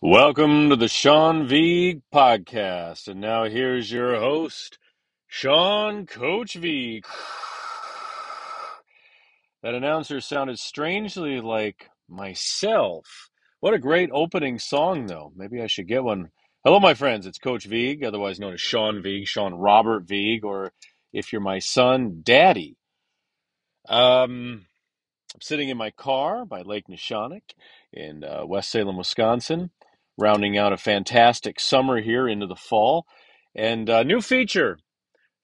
Welcome to the Sean V podcast. And now here's your host, Sean Coach V. That announcer sounded strangely like myself. What a great opening song, though. Maybe I should get one. Hello, my friends. It's Coach Vigue, otherwise known as Sean Vigue, Sean Robert Vigue, or if you're my son, Daddy. Um, I'm sitting in my car by Lake Neshonoc in uh, West Salem, Wisconsin, rounding out a fantastic summer here into the fall. And a new feature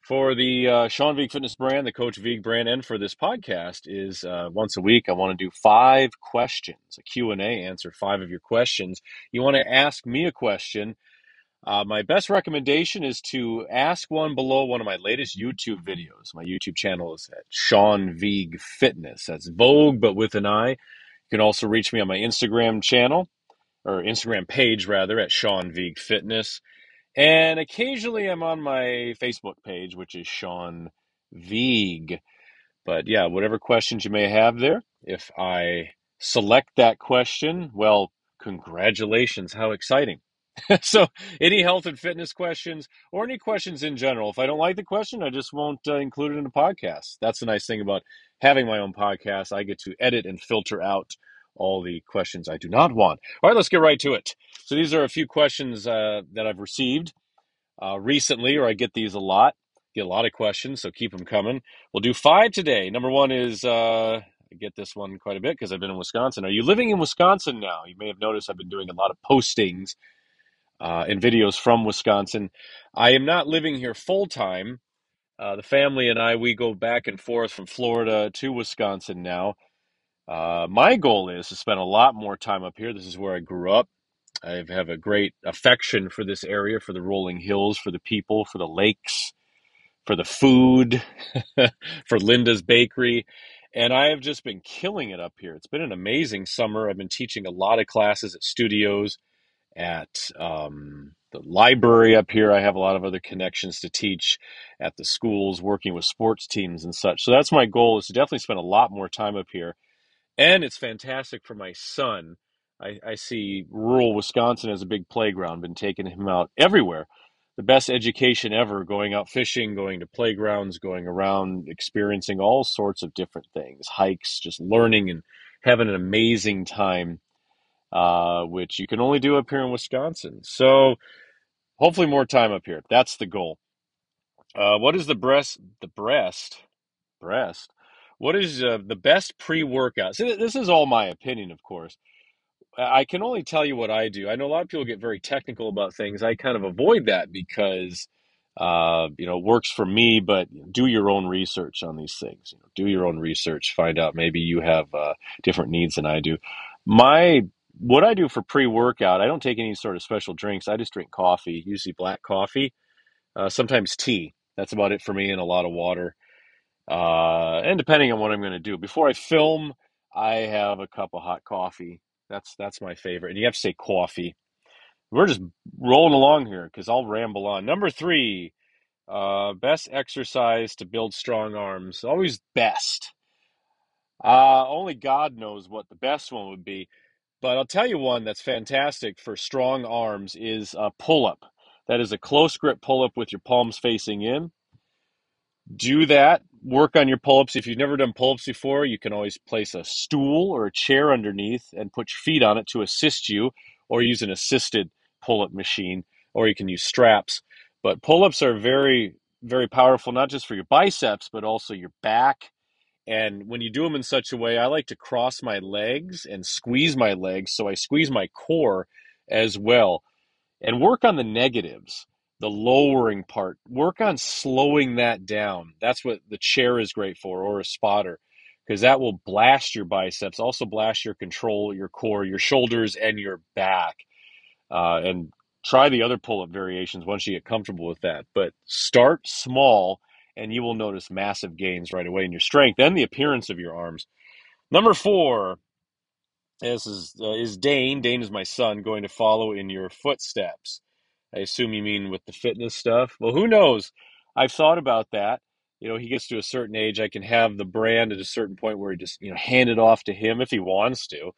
for the uh, Sean Vigue Fitness brand, the Coach Vigue brand, and for this podcast is uh, once a week I want to do five questions, a Q&A, answer five of your questions. You want to ask me a question uh, my best recommendation is to ask one below one of my latest YouTube videos. My YouTube channel is at Sean Vigue Fitness. That's Vogue, but with an I. You can also reach me on my Instagram channel, or Instagram page rather, at Sean Vigue Fitness. And occasionally I'm on my Facebook page, which is Sean Vigue. But yeah, whatever questions you may have there, if I select that question, well, congratulations. How exciting. so, any health and fitness questions or any questions in general, if I don't like the question, I just won't uh, include it in the podcast. That's the nice thing about having my own podcast. I get to edit and filter out all the questions I do not want. All right, let's get right to it. So, these are a few questions uh, that I've received uh, recently, or I get these a lot. Get a lot of questions, so keep them coming. We'll do five today. Number one is uh, I get this one quite a bit because I've been in Wisconsin. Are you living in Wisconsin now? You may have noticed I've been doing a lot of postings uh, and videos from Wisconsin. I am not living here full time. Uh, the family and I, we go back and forth from Florida to Wisconsin now. Uh, my goal is to spend a lot more time up here. This is where I grew up. I have a great affection for this area, for the rolling hills, for the people, for the lakes, for the food, for Linda's Bakery. And I have just been killing it up here. It's been an amazing summer. I've been teaching a lot of classes at studios at um, the library up here. I have a lot of other connections to teach at the schools, working with sports teams and such. So that's my goal is to definitely spend a lot more time up here. And it's fantastic for my son. I, I see rural Wisconsin as a big playground, been taking him out everywhere. The best education ever, going out fishing, going to playgrounds, going around, experiencing all sorts of different things, hikes, just learning and having an amazing time uh, which you can only do up here in Wisconsin. So hopefully more time up here. That's the goal. Uh, what is the breast? The breast, breast. What is uh, the best pre-workout? See, this is all my opinion, of course. I can only tell you what I do. I know a lot of people get very technical about things. I kind of avoid that because uh, you know, works for me, but do your own research on these things. You know, do your own research. Find out maybe you have uh, different needs than I do. My what I do for pre-workout, I don't take any sort of special drinks. I just drink coffee, usually black coffee, uh, sometimes tea. That's about it for me, and a lot of water. Uh, and depending on what I'm going to do, before I film, I have a cup of hot coffee. That's that's my favorite. And you have to say coffee. We're just rolling along here because I'll ramble on. Number three, uh, best exercise to build strong arms. Always best. Uh, only God knows what the best one would be. But I'll tell you one that's fantastic for strong arms is a pull up. That is a close grip pull up with your palms facing in. Do that. Work on your pull ups. If you've never done pull ups before, you can always place a stool or a chair underneath and put your feet on it to assist you, or use an assisted pull up machine, or you can use straps. But pull ups are very, very powerful, not just for your biceps, but also your back and when you do them in such a way, I like to cross my legs and squeeze my legs. So I squeeze my core as well and work on the negatives, the lowering part. Work on slowing that down. That's what the chair is great for or a spotter because that will blast your biceps, also blast your control, your core, your shoulders, and your back. Uh, and try the other pull up variations once you get comfortable with that. But start small and you will notice massive gains right away in your strength and the appearance of your arms. Number four, this is uh, is Dane. Dane is my son, going to follow in your footsteps. I assume you mean with the fitness stuff. Well, who knows? I've thought about that. you know, he gets to a certain age, I can have the brand at a certain point where he just, you know, hand it off to him if he wants to.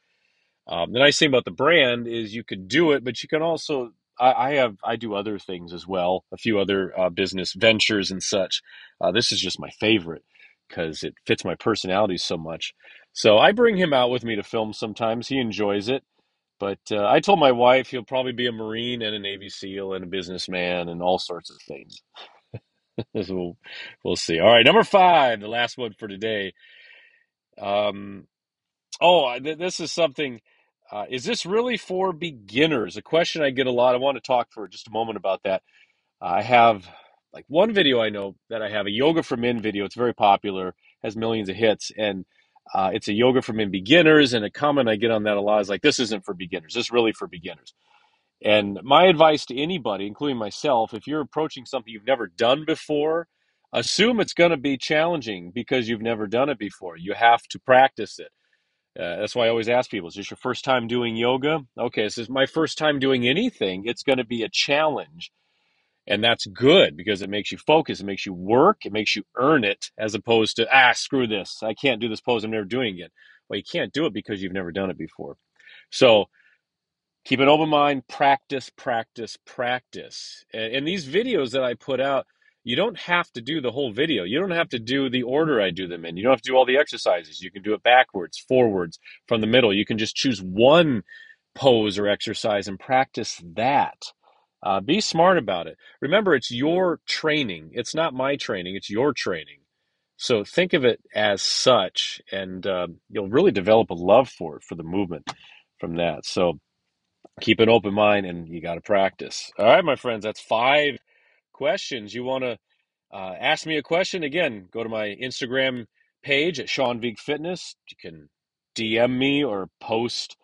Um, the nice thing about the brand is you could do it, but you can also, I, I have, I do other things as well, a few other uh, business ventures and such. Uh, this is just my favorite because it fits my personality so much. So I bring him out with me to film sometimes. He enjoys it. But uh, I told my wife he'll probably be a Marine and a Navy SEAL and a businessman and all sorts of things. we'll, we'll see. All right, number five, the last one for today. Um, oh, th- this is something. Uh, is this really for beginners? A question I get a lot. I want to talk for just a moment about that. I have like one video I know that I have a yoga for men video. It's very popular, has millions of hits, and uh, it's a yoga for men beginners. And a comment I get on that a lot is like, "This isn't for beginners. This is really for beginners." And my advice to anybody, including myself, if you're approaching something you've never done before, assume it's going to be challenging because you've never done it before. You have to practice it. Uh, that's why I always ask people, is this your first time doing yoga? Okay, this is my first time doing anything. It's going to be a challenge. And that's good because it makes you focus, it makes you work, it makes you earn it, as opposed to, ah, screw this. I can't do this pose. I'm never doing it. Well, you can't do it because you've never done it before. So keep an open mind practice practice practice and, and these videos that i put out you don't have to do the whole video. You don't have to do the order i do them in. You don't have to do all the exercises. You can do it backwards forwards from the middle. You can just choose one pose or exercise and practice that. Uh, be smart about it. Remember it's your training. It's not my training. It's your training. So think of it as such and uh, you'll really develop a love for it for the movement from that. So keep an open mind and you got to practice. All right, my friends, that's five questions. You want to uh, ask me a question? Again, go to my Instagram page at Sean Vigue Fitness. You can DM me or post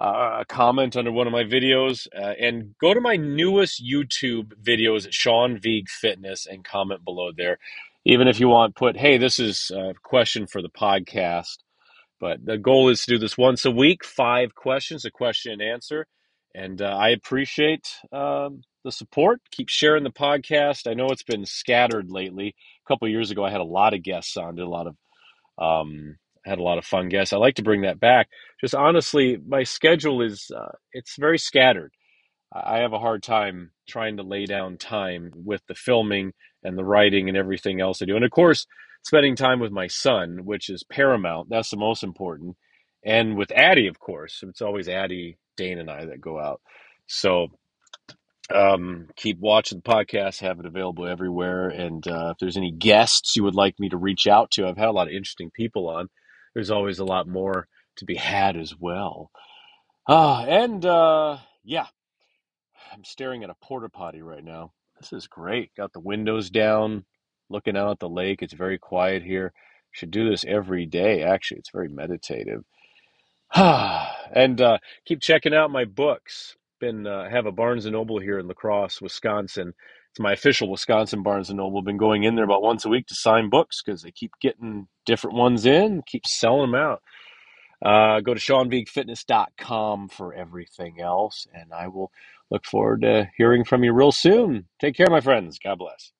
uh, a comment under one of my videos uh, and go to my newest YouTube videos at Sean Vigue Fitness and comment below there. Even if you want, put, hey, this is a question for the podcast but the goal is to do this once a week, five questions, a question and answer. And uh, I appreciate um, the support. Keep sharing the podcast. I know it's been scattered lately. A couple years ago, I had a lot of guests on, did a lot of um, had a lot of fun guests. I like to bring that back. Just honestly, my schedule is uh, it's very scattered. I have a hard time trying to lay down time with the filming and the writing and everything else I do. And of course, spending time with my son, which is paramount. That's the most important. And with Addie, of course. It's always Addie, Dane, and I that go out. So um, keep watching the podcast, have it available everywhere. And uh, if there's any guests you would like me to reach out to, I've had a lot of interesting people on. There's always a lot more to be had as well. Ah, and uh, yeah, I'm staring at a porta potty right now. This is great. Got the windows down, looking out at the lake. It's very quiet here. Should do this every day. Actually, it's very meditative. and uh, keep checking out my books. Been uh, have a Barnes and Noble here in La Crosse, Wisconsin. It's my official Wisconsin Barnes and Noble. Been going in there about once a week to sign books because they keep getting different ones in, keep selling them out. Uh, go to SeanVigueFitness.com for everything else, and I will look forward to hearing from you real soon. Take care, my friends. God bless.